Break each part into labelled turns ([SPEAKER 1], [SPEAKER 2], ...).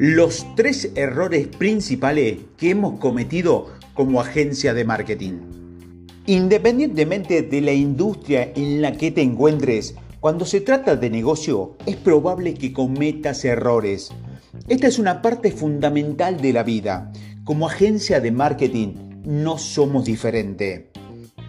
[SPEAKER 1] los tres errores principales que hemos cometido como agencia de marketing. Independientemente de la industria en la que te encuentres, cuando se trata de negocio es probable que cometas errores. Esta es una parte fundamental de la vida. Como agencia de marketing no somos diferentes.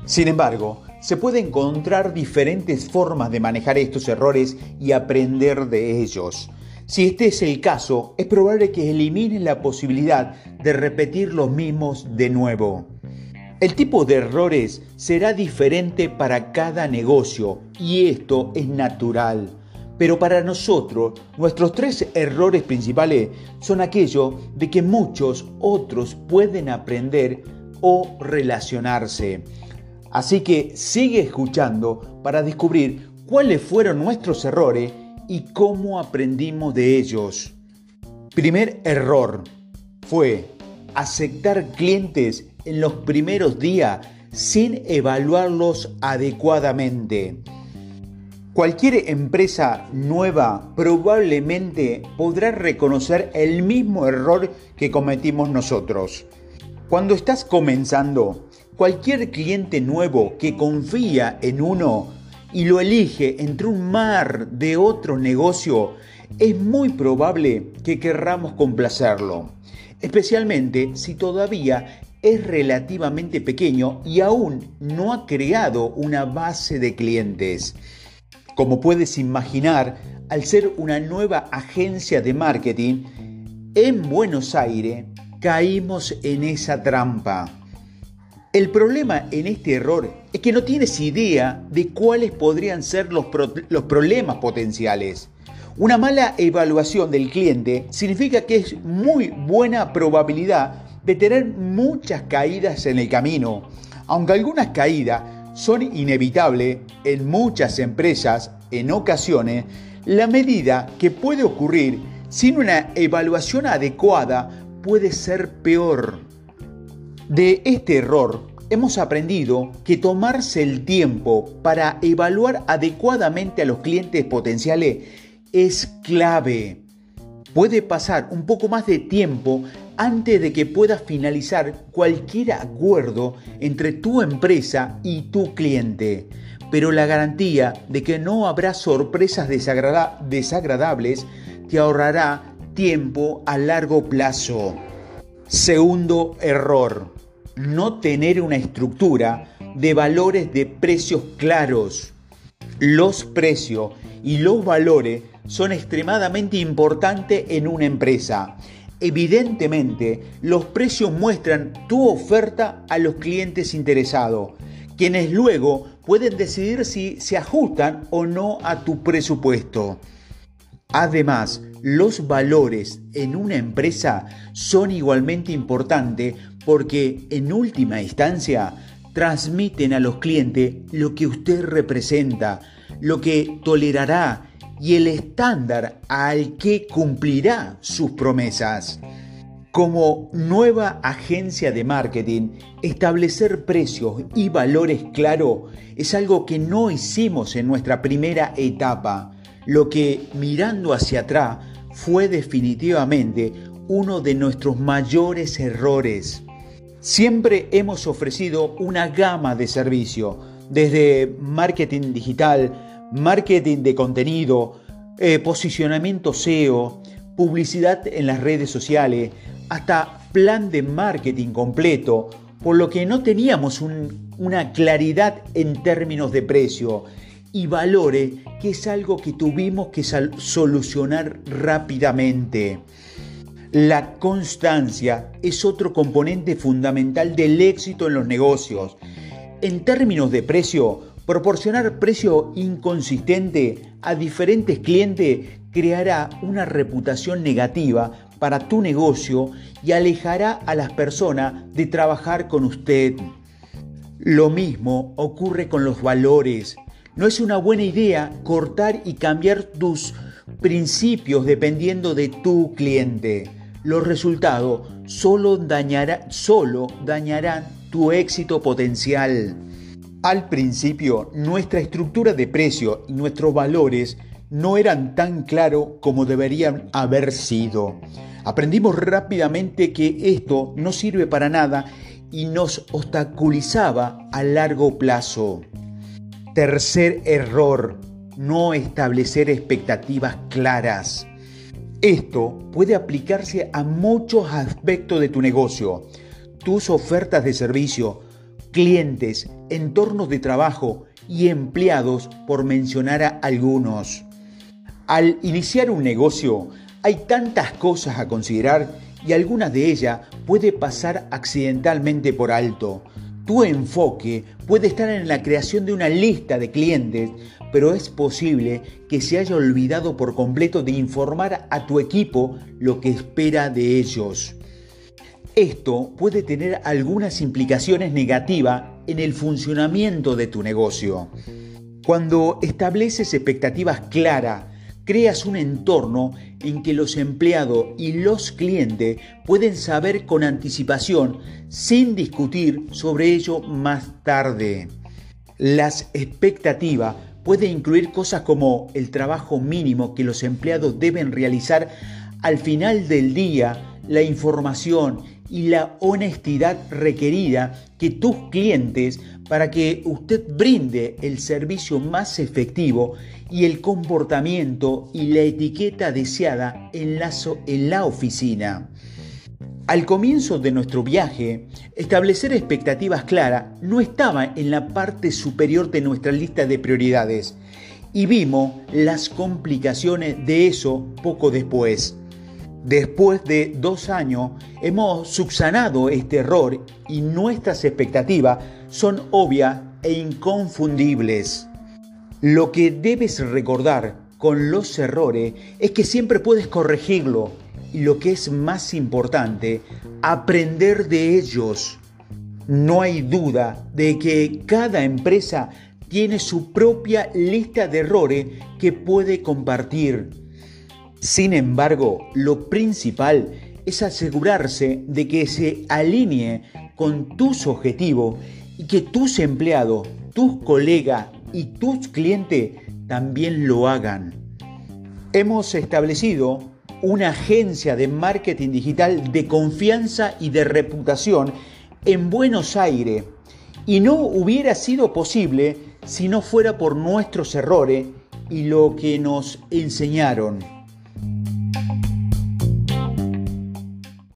[SPEAKER 1] Sin embargo, se pueden encontrar diferentes formas de manejar estos errores y aprender de ellos. Si este es el caso, es probable que elimines la posibilidad de repetir los mismos de nuevo. El tipo de errores será diferente para cada negocio y esto es natural. Pero para nosotros, nuestros tres errores principales son aquellos de que muchos otros pueden aprender o relacionarse. Así que sigue escuchando para descubrir cuáles fueron nuestros errores y cómo aprendimos de ellos. Primer error fue aceptar clientes en los primeros días sin evaluarlos adecuadamente. Cualquier empresa nueva probablemente podrá reconocer el mismo error que cometimos nosotros. Cuando estás comenzando, Cualquier cliente nuevo que confía en uno y lo elige entre un mar de otro negocio, es muy probable que querramos complacerlo, especialmente si todavía es relativamente pequeño y aún no ha creado una base de clientes. Como puedes imaginar, al ser una nueva agencia de marketing, en Buenos Aires caímos en esa trampa. El problema en este error es que no tienes idea de cuáles podrían ser los, problemas potenciales. Una mala evaluación del cliente significa que es muy buena probabilidad de tener muchas caídas en el camino. Aunque algunas caídas son inevitables en muchas empresas, en ocasiones, la medida que puede ocurrir sin una evaluación adecuada puede ser peor. De este error hemos aprendido que tomarse el tiempo para evaluar adecuadamente a los clientes potenciales es clave. Puede pasar un poco más de tiempo antes de que puedas finalizar cualquier acuerdo entre tu empresa y tu cliente, pero la garantía de que no habrá sorpresas desagradables te ahorrará tiempo a largo plazo. Segundo error no tener una estructura de valores de precios claros. Los precios y los valores son extremadamente importantes en una empresa. Evidentemente, los precios muestran tu oferta a los clientes interesados, quienes luego pueden decidir si se ajustan o no a tu presupuesto. Además, los valores en una empresa son igualmente importantes porque en última instancia transmiten a los clientes lo que usted representa, lo que tolerará y el estándar al que cumplirá sus promesas. Como nueva agencia de marketing, establecer precios y valores claros es algo que no hicimos en nuestra primera etapa, lo que mirando hacia atrás fue definitivamente uno de nuestros mayores errores. Siempre hemos ofrecido una gama de servicios, desde marketing digital, marketing de contenido, eh, posicionamiento SEO, publicidad en las redes sociales, hasta plan de marketing completo, por lo que no teníamos una claridad en términos de precio y valores, que es algo que tuvimos que solucionar rápidamente. La constancia es otro componente fundamental del éxito en los negocios. En términos de precio, proporcionar precio inconsistente a diferentes clientes creará una reputación negativa para tu negocio y alejará a las personas de trabajar con usted. Lo mismo ocurre con los valores. No es una buena idea cortar y cambiar tus principios dependiendo de tu cliente los resultados solo, dañarán tu éxito potencial. Al principio, nuestra estructura de precio y nuestros valores no eran tan claros como deberían haber sido. Aprendimos rápidamente que esto no sirve para nada y nos obstaculizaba a largo plazo. Tercer error, no establecer expectativas claras. Esto puede aplicarse a muchos aspectos de tu negocio, tus ofertas de servicio, clientes, entornos de trabajo y empleados, por mencionar a algunos. Al iniciar un negocio hay tantas cosas a considerar y algunas de ellas puede pasar accidentalmente por alto. Tu enfoque puede estar en la creación de una lista de clientes, pero es posible que se haya olvidado por completo de informar a tu equipo lo que espera de ellos. Esto puede tener algunas implicaciones negativas en el funcionamiento de tu negocio. Cuando estableces expectativas claras, creas un entorno en que los empleados y los clientes pueden saber con anticipación sin discutir sobre ello más tarde. Las expectativas pueden incluir cosas como el trabajo mínimo que los empleados deben realizar al final del día, la información y la honestidad requerida que tus clientes para que usted brinde el servicio más efectivo y el comportamiento y la etiqueta deseada en la, en la oficina. Al comienzo de nuestro viaje, establecer expectativas claras no estaba en la parte superior de nuestra lista de prioridades y vimos las complicaciones de eso poco después. Después de dos años hemos subsanado este error y nuestras expectativas son obvias e inconfundibles. Lo que debes recordar con los errores es que siempre puedes corregirlo y lo que es más importante, aprender de ellos. No hay duda de que cada empresa tiene su propia lista de errores que puede compartir sin embargo, lo principal es asegurarse de que se alinee con tus objetivos y que tus empleados, tus colegas y tus clientes también lo hagan. Hemos establecido una agencia de marketing digital de confianza y de reputación en Buenos Aires y no hubiera sido posible si no fuera por nuestros errores y lo que nos enseñaron.